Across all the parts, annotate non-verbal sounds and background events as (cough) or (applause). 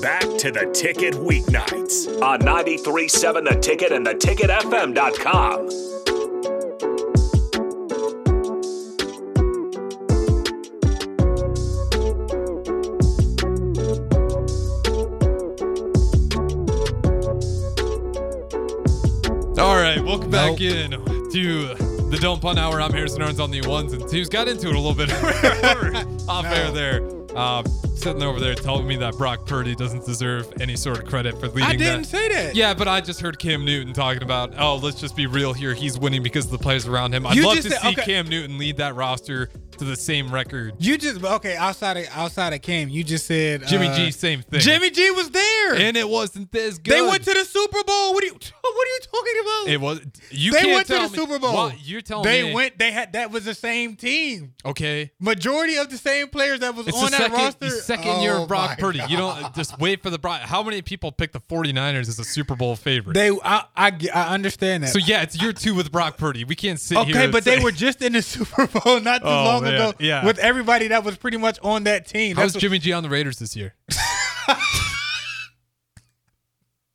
Back to the ticket weeknights on 93.7 The Ticket and the theticketfm.com. All right, welcome back in to the Don't Pun Hour. I'm Harrison Owens on the ones and twos. Got into it a little bit (laughs) (laughs) off air there. Um, sitting over there telling me that Brock Purdy doesn't deserve any sort of credit for leading I didn't that. say that. Yeah, but I just heard Cam Newton talking about, oh, let's just be real here. He's winning because of the players around him. I'd You love to said- see okay. Cam Newton lead that roster to the same record. You just okay outside of outside of Cam. You just said Jimmy uh, G, same thing. Jimmy G was there, and it wasn't this good. they went to the Super Bowl. What are you (laughs) What are you talking about? It was. You they went to the me- Super Bowl. What? You're telling they me went. They had that was the same team. Okay. Majority of the same players that was It's on that second, roster. the second year Oh of Brock my Purdy. You God. don't just wait for the Brock. How many people picked the 49ers as a Super Bowl favorite? They, I, I, I understand that. so yeah, it's year two with Brock Purdy. We can't sit here. Okay, but they were just in the (laughs) Super Bowl not too Oh, long ago Yeah. with everybody that was pretty much on that team. How's That's Jimmy G on the Raiders this year? (laughs)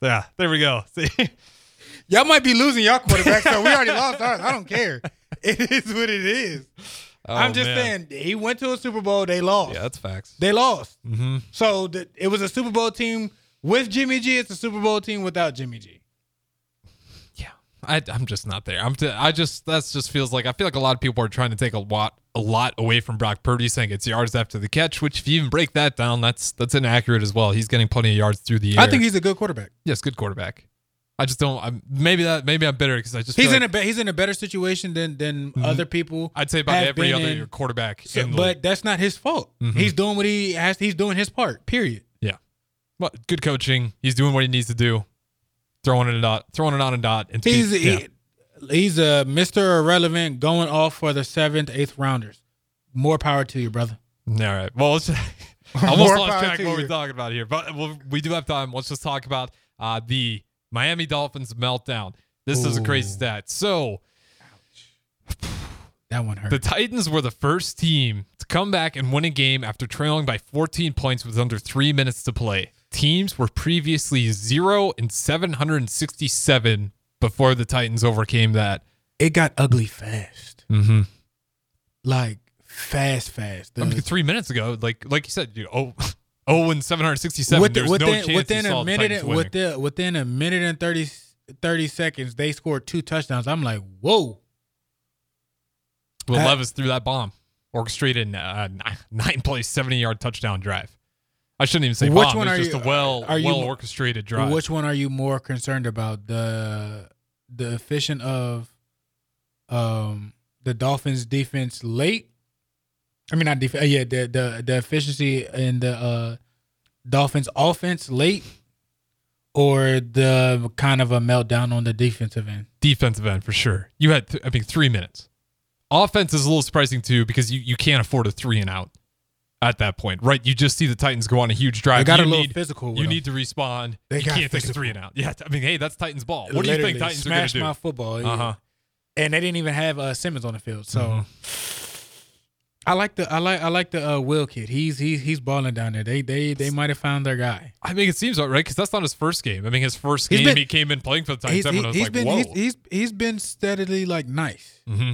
yeah, there we go. (laughs) See, Y'all might be losing y'all quarterback, so we already lost ours. I don't care. (laughs) It is what it is. I'm Oh, just man. saying he went to a Super Bowl. They lost. Yeah, that's facts. They lost. Mm-hmm. So the, it was a Super Bowl team with Jimmy G. It's a Super Bowl team without Jimmy G. I, I'm just not there. I'm. T- I just that's just feels like I feel like a lot of people are trying to take a lot a lot away from Brock Purdy, saying it's yards after the catch. Which if you even break that down, that's that's inaccurate as well. He's getting plenty of yards through the air. I think he's a good quarterback. yes, good quarterback. I just don't. I'm, maybe that maybe I'm bitter because I just He's in a like, be- he's in a better situation than than other people. I'd say about every other in. quarterback. So- but league. that's not his fault. Mhm. He's doing what he has. He's doing his part. Period. yeah, well, good coaching. He's doing what he needs to do. Throwing it a dot, throwing it on a dot. And He's yeah. he, he's a Mister Irrelevant going off for the seventh, eighth rounders. More power to you, brother. All right. Well, let's. (laughs) I (laughs) almost lost track of what you. we're talking about here, but we'll, we do have time. Let's just talk about uh, the Miami Dolphins meltdown. This is a crazy stat. So That one hurt. the Titans were the first team to come back and win a game after trailing by 14 points with under three minutes to play. Teams were previously zero and 767 before the Titans overcame that. it got ugly fast. Mm-hmm. Like fast, fast. I mean, three minutes ago, like like you said, you oh, (laughs) oh and 767. within, There's no within, chance within a minute, and, within within a minute and 30, 30 seconds, they scored two touchdowns. I'm like, whoa. Will Uh, Levis threw that bomb, orchestrated a nine, nine play, 70 yard touchdown drive. I shouldn't even say Which bomb. one it's are just you- a well are you- well orchestrated drive. Which one are you more concerned about? The the efficient of um the Dolphins defense late. I mean not defense. Yeah, the the the efficiency in the uh Dolphins offense late, or the kind of a meltdown on the defensive end. Defensive end for sure. You had, th- I mean, three minutes. Offense is a little surprising too because you, you can't afford a three and out at that point, right? You just see the Titans go on a huge drive. They got you a little need, physical. You them. need to respond. They you got can't take a three and out. Yeah, I mean, hey, that's Titans ball. What do you think Titans are going to do? my football? Uh huh. and they didn't even have uh, Simmons on the field. So Mm-hmm. I like the I like I like the uh, Will kid. He's he's he's balling down there. They they they might have found their guy. I mean, it seems right because that's not his first game. I mean, his first He's game been- he came in playing for the Titans. He's, he, was has like, been "Whoa." he's, he's he's been steadily like nice. mm-hmm.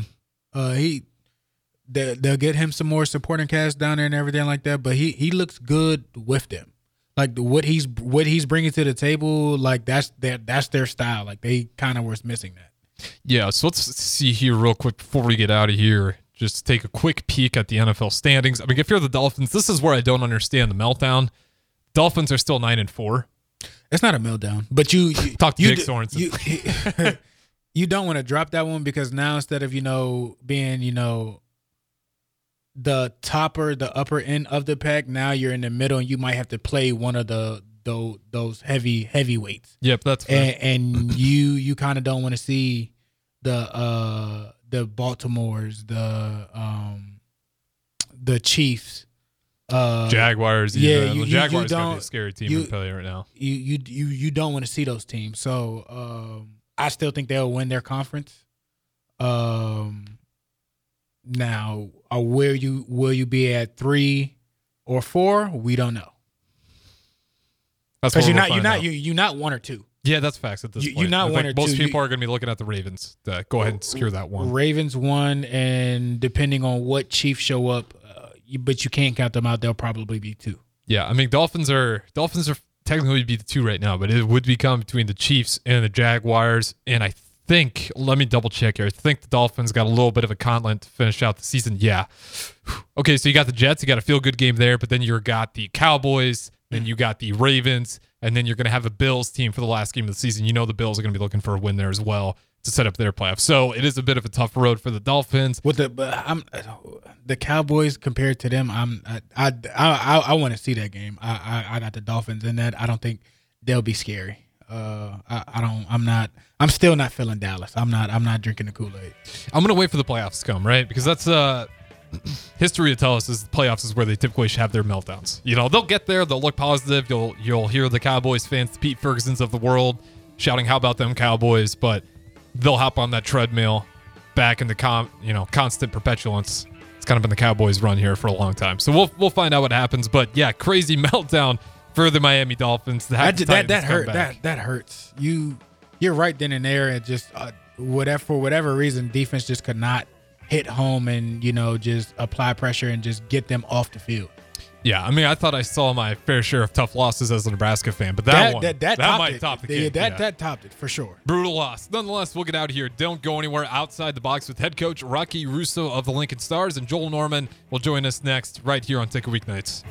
Uh, he they, they'll get him some more supporting cast down there and everything like that. But he he looks good with them. Like the, what he's what he's bringing to the table, like that's their that's their style. Like they kind of was missing that. Yeah, so let's see here real quick before we get out of here. Just take a quick peek at the NFL standings. I mean, if you're the Dolphins, this is where I don't understand the meltdown. Dolphins are still nine and four. It's not a meltdown, but you, you Talk to you Jake Sorensen. You, (laughs) you don't want to drop that one because now instead of you know being you know the topper, the upper end of the pack, now you're in the middle, and you might have to play one of the those those heavy heavyweights, Yep, that's fair. and, and you you kind of don't want to see the uh the Baltimores, the um the Chiefs. Uh, Jaguars. yeah, you- Jaguars you gotta be a scary team you- to play right now. you you you you don't want to see those teams. So um, I still think they'll win their conference. Um, now, uh, where you will you be at three or four? We don't know. That's because you're not you're not out. you you're not one or two. Yeah, that's facts at this You- point. you're not one or most two. people You- are going to be looking at the Ravens to go ahead and secure that one. Ravens one, and depending on what Chiefs show up, uh, you, but you can't count them out. They'll probably be two. Yeah, I mean Dolphins are Dolphins are technically be the two right now, but it would become between the Chiefs and the Jaguars. And I think let me double check here. I think the Dolphins got a little bit of a content to finish out the season. Yeah. (sighs) Okay, so you got the Jets, you got a feel good game there, but then you got the Cowboys, then you got the Ravens, and then you're gonna have a Bills team for the last game of the season. You know the Bills are gonna be looking for a win there as well to set up their playoffs. So it is a bit of a tough road for the Dolphins. With the I'm the Cowboys compared to them, I'm I I I, I want to see that game. I, I I got the Dolphins in that. I don't think they'll be scary. Uh, I, I don't. I'm not. I'm still not feeling Dallas. I'm not. I'm not drinking the Kool Aid. I'm gonna wait for the playoffs to come, right? Because that's uh (clears throat) history to tell us is the playoffs is where they typically should have their meltdowns. You know, they'll get there, they'll look positive. You'll you'll hear the Cowboys fans, the Pete Fergusons of the world, shouting, "How about them Cowboys?" But they'll hop on that treadmill back in the com you know constant perpetuance. It's kind of been the Cowboys' run here for a long time. So we'll we'll find out what happens. But yeah, crazy (laughs) meltdown for the Miami Dolphins. To have That the that, that hurt. That that hurts. You you're right then and there, and just uh, whatever for whatever reason, defense just could not hit home and you know just apply pressure and just get them off the field. Yeah, I mean, I thought I saw my fair share of tough losses as a Nebraska fan, but that, one that, that, topped might it. top the Yeah, that yeah. that topped it for sure. Brutal loss. Nonetheless, we'll get out of here. Don't go anywhere outside the box with head coach Rocky Russo of the Lincoln Stars and Joel Norman will join us next right here on Take Ticket Weeknights.